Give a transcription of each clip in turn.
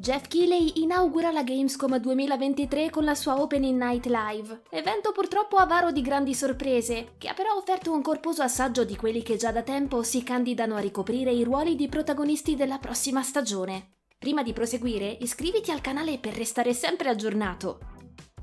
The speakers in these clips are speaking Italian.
Jeff Keighley inaugura la Gamescom 2023 con la sua Opening Night Live, evento purtroppo avaro di grandi sorprese, che ha però offerto un corposo assaggio di quelli che già da tempo si candidano a ricoprire i ruoli di protagonisti della prossima stagione. Prima di proseguire, iscriviti al canale per restare sempre aggiornato.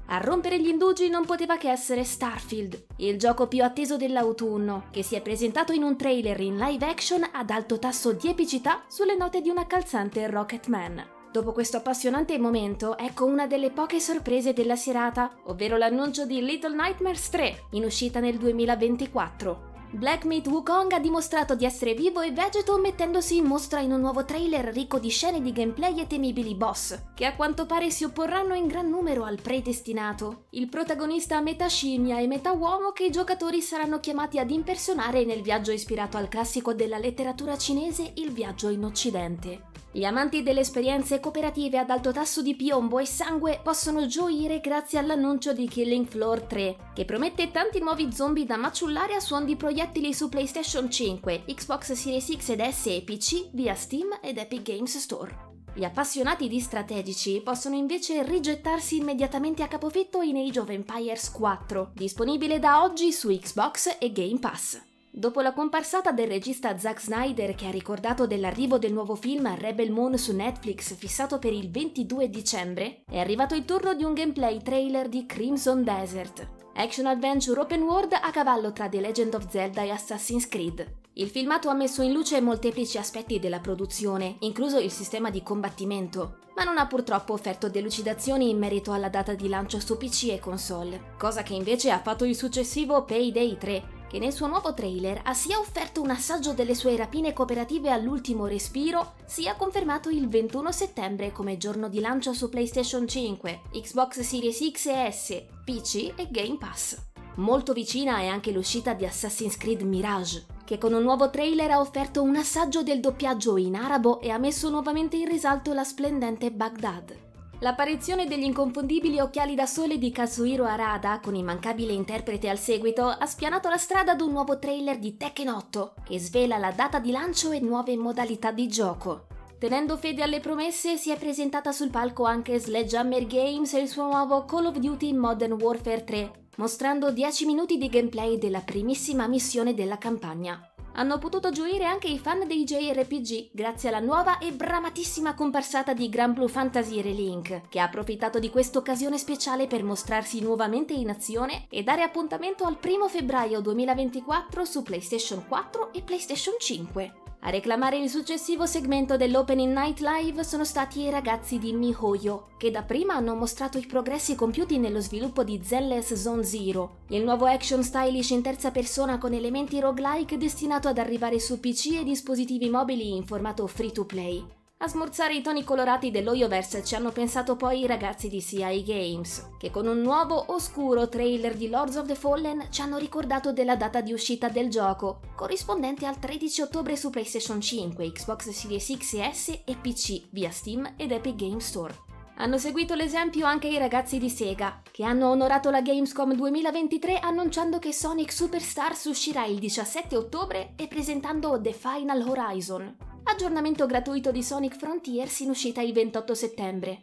A rompere gli indugi non poteva che essere Starfield, il gioco più atteso dell'autunno, che si è presentato in un trailer in live action ad alto tasso di epicità sulle note di una calzante Rocketman. Dopo questo appassionante momento, ecco una delle poche sorprese della serata, ovvero l'annuncio di Little Nightmares 3, in uscita nel 2024. Black Meat Wukong ha dimostrato di essere vivo e vegeto mettendosi in mostra in un nuovo trailer ricco di scene di gameplay e temibili boss, che a quanto pare si opporranno in gran numero al predestinato, il protagonista metà scimmia e metà uomo che i giocatori saranno chiamati ad impersonare nel viaggio ispirato al classico della letteratura cinese Il viaggio in Occidente. Gli amanti delle esperienze cooperative ad alto tasso di piombo e sangue possono gioire grazie all'annuncio di Killing Floor 3, che promette tanti nuovi zombie da maciullare a suon di proiettili su PlayStation 5, Xbox Series X ed S e PC via Steam ed Epic Games Store. Gli appassionati di strategici possono invece rigettarsi immediatamente a capofitto in Age of Empires 4, disponibile da oggi su Xbox e Game Pass. Dopo la comparsata del regista Zack Snyder che ha ricordato dell'arrivo del nuovo film Rebel Moon su Netflix fissato per il 22 dicembre, è arrivato il turno di un gameplay trailer di Crimson Desert, action adventure open world a cavallo tra The Legend of Zelda e Assassin's Creed. Il filmato ha messo in luce molteplici aspetti della produzione, incluso il sistema di combattimento, ma non ha purtroppo offerto delucidazioni in merito alla data di lancio su PC e console, cosa che invece ha fatto il successivo Payday 3, che nel suo nuovo trailer ha sia offerto un assaggio delle sue rapine cooperative all'ultimo respiro, sia confermato il 21 settembre come giorno di lancio su PlayStation 5, Xbox Series X e S, PC e Game Pass. Molto vicina è anche l'uscita di Assassin's Creed Mirage, che con un nuovo trailer ha offerto un assaggio del doppiaggio in arabo e ha messo nuovamente in risalto la splendente Baghdad. L'apparizione degli inconfondibili occhiali da sole di Kazuhiro Arada, con immancabile interprete al seguito, ha spianato la strada ad un nuovo trailer di Tekken 8, che svela la data di lancio e nuove modalità di gioco. Tenendo fede alle promesse, si è presentata sul palco anche Sledgehammer Games e il suo nuovo Call of Duty Modern Warfare 3, mostrando 10 minuti di gameplay della primissima missione della campagna hanno potuto gioire anche i fan dei JRPG grazie alla nuova e bramatissima comparsata di Gran Blue Fantasy Relink, che ha approfittato di questa occasione speciale per mostrarsi nuovamente in azione e dare appuntamento al 1 febbraio 2024 su PlayStation 4 e PlayStation 5. A reclamare il successivo segmento dell'Opening Night Live sono stati i ragazzi di MiHoYo, che dapprima hanno mostrato i progressi compiuti nello sviluppo di Zenless Zone Zero, il nuovo action stylish in terza persona con elementi roguelike destinato ad arrivare su PC e dispositivi mobili in formato free to play. A smorzare i toni colorati dell'Oyoverse ci hanno pensato poi i ragazzi di CI Games, che con un nuovo oscuro trailer di Lords of the Fallen ci hanno ricordato della data di uscita del gioco, corrispondente al 13 ottobre su PlayStation 5, Xbox Series X e PC via Steam ed Epic Game Store. Hanno seguito l'esempio anche i ragazzi di Sega, che hanno onorato la Gamescom 2023 annunciando che Sonic Superstars uscirà il 17 ottobre e presentando The Final Horizon, aggiornamento gratuito di Sonic Frontiers in uscita il 28 settembre.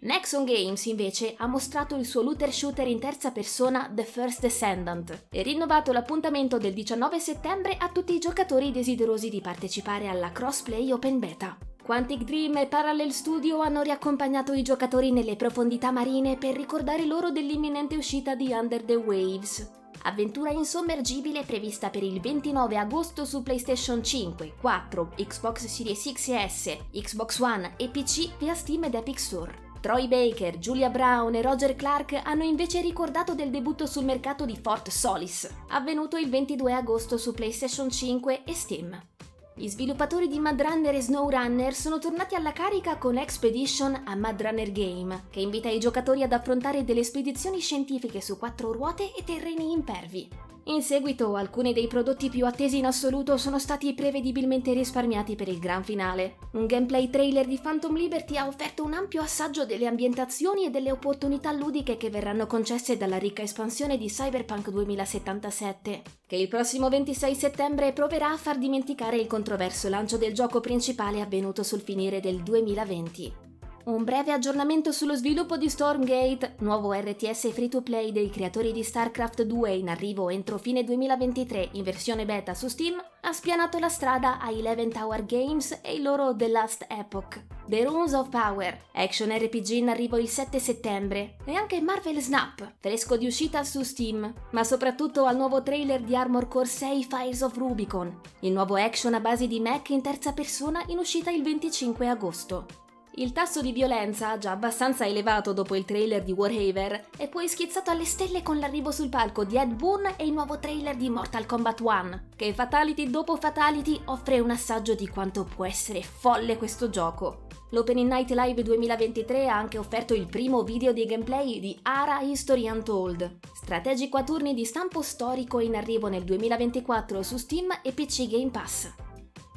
Nexon Games invece ha mostrato il suo looter shooter in terza persona The First Descendant e rinnovato l'appuntamento del 19 settembre a tutti i giocatori desiderosi di partecipare alla crossplay open beta. Quantic Dream e Parallel Studio hanno riaccompagnato i giocatori nelle profondità marine per ricordare loro dell'imminente uscita di Under the Waves, avventura insommergibile prevista per il 29 agosto su PlayStation 5, 4, Xbox Series X e S, Xbox One e PC via Steam ed Epic Store. Troy Baker, Julia Brown e Roger Clark hanno invece ricordato del debutto sul mercato di Fort Solis, avvenuto il 22 agosto su PlayStation 5 e Steam. Gli sviluppatori di Mad Runner e SnowRunner sono tornati alla carica con Expedition a Mad Runner Game, che invita i giocatori ad affrontare delle spedizioni scientifiche su quattro ruote e terreni impervi. In seguito, alcuni dei prodotti più attesi in assoluto sono stati prevedibilmente risparmiati per il gran finale. Un gameplay trailer di Phantom Liberty ha offerto un ampio assaggio delle ambientazioni e delle opportunità ludiche che verranno concesse dalla ricca espansione di Cyberpunk 2077, che il prossimo 26 settembre proverà a far dimenticare il controverso lancio del gioco principale avvenuto sul finire del 2020. Un breve aggiornamento sullo sviluppo di Stormgate, nuovo RTS free to play dei creatori di StarCraft 2 in arrivo entro fine 2023 in versione beta su Steam, ha spianato la strada a Eleven Tower Games e il loro The Last Epoch. The Runes of Power, action RPG in arrivo il 7 settembre, e anche Marvel Snap, fresco di uscita su Steam, ma soprattutto al nuovo trailer di Armor Core 6 Fires of Rubicon, il nuovo action a base di mech in terza persona in uscita il 25 agosto. Il tasso di violenza, già abbastanza elevato dopo il trailer di Warhaver, è poi schizzato alle stelle con l'arrivo sul palco di Ed Boon e il nuovo trailer di Mortal Kombat 1, che Fatality dopo Fatality offre un assaggio di quanto può essere folle questo gioco. L'Opening Night Live 2023 ha anche offerto il primo video di gameplay di Ara History Untold, strategico a turni di stampo storico in arrivo nel 2024 su Steam e PC Game Pass.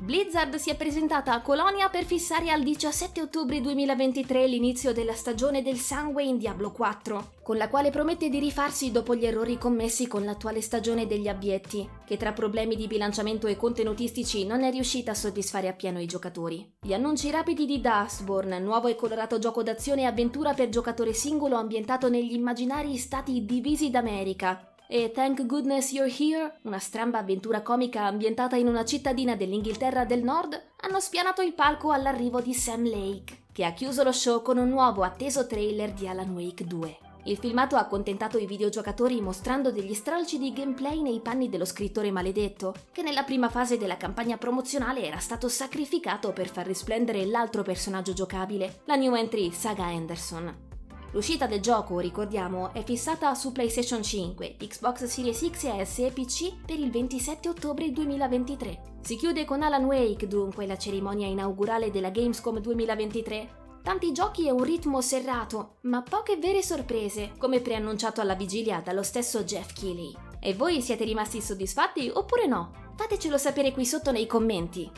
Blizzard si è presentata a Colonia per fissare al 17 ottobre 2023 l'inizio della stagione del sangue in Diablo 4, con la quale promette di rifarsi dopo gli errori commessi con l'attuale stagione degli Abbietti, che tra problemi di bilanciamento e contenutistici non è riuscita a soddisfare appieno i giocatori. Gli annunci rapidi di Dustborn, nuovo e colorato gioco d'azione e avventura per giocatore singolo ambientato negli immaginari stati divisi d'America, e Thank Goodness You're Here, una stramba avventura comica ambientata in una cittadina dell'Inghilterra del Nord, hanno spianato il palco all'arrivo di Sam Lake, che ha chiuso lo show con un nuovo atteso trailer di Alan Wake 2. Il filmato ha accontentato i videogiocatori mostrando degli stralci di gameplay nei panni dello scrittore maledetto, che nella prima fase della campagna promozionale era stato sacrificato per far risplendere l'altro personaggio giocabile, la new entry Saga Anderson. L'uscita del gioco, ricordiamo, è fissata su PlayStation 5, Xbox Series X S e PC per il 27 ottobre 2023. Si chiude con Alan Wake, dunque, la cerimonia inaugurale della Gamescom 2023. Tanti giochi e un ritmo serrato, ma poche vere sorprese, come preannunciato alla vigilia dallo stesso Jeff Keighley. E voi siete rimasti soddisfatti oppure no? Fatecelo sapere qui sotto nei commenti.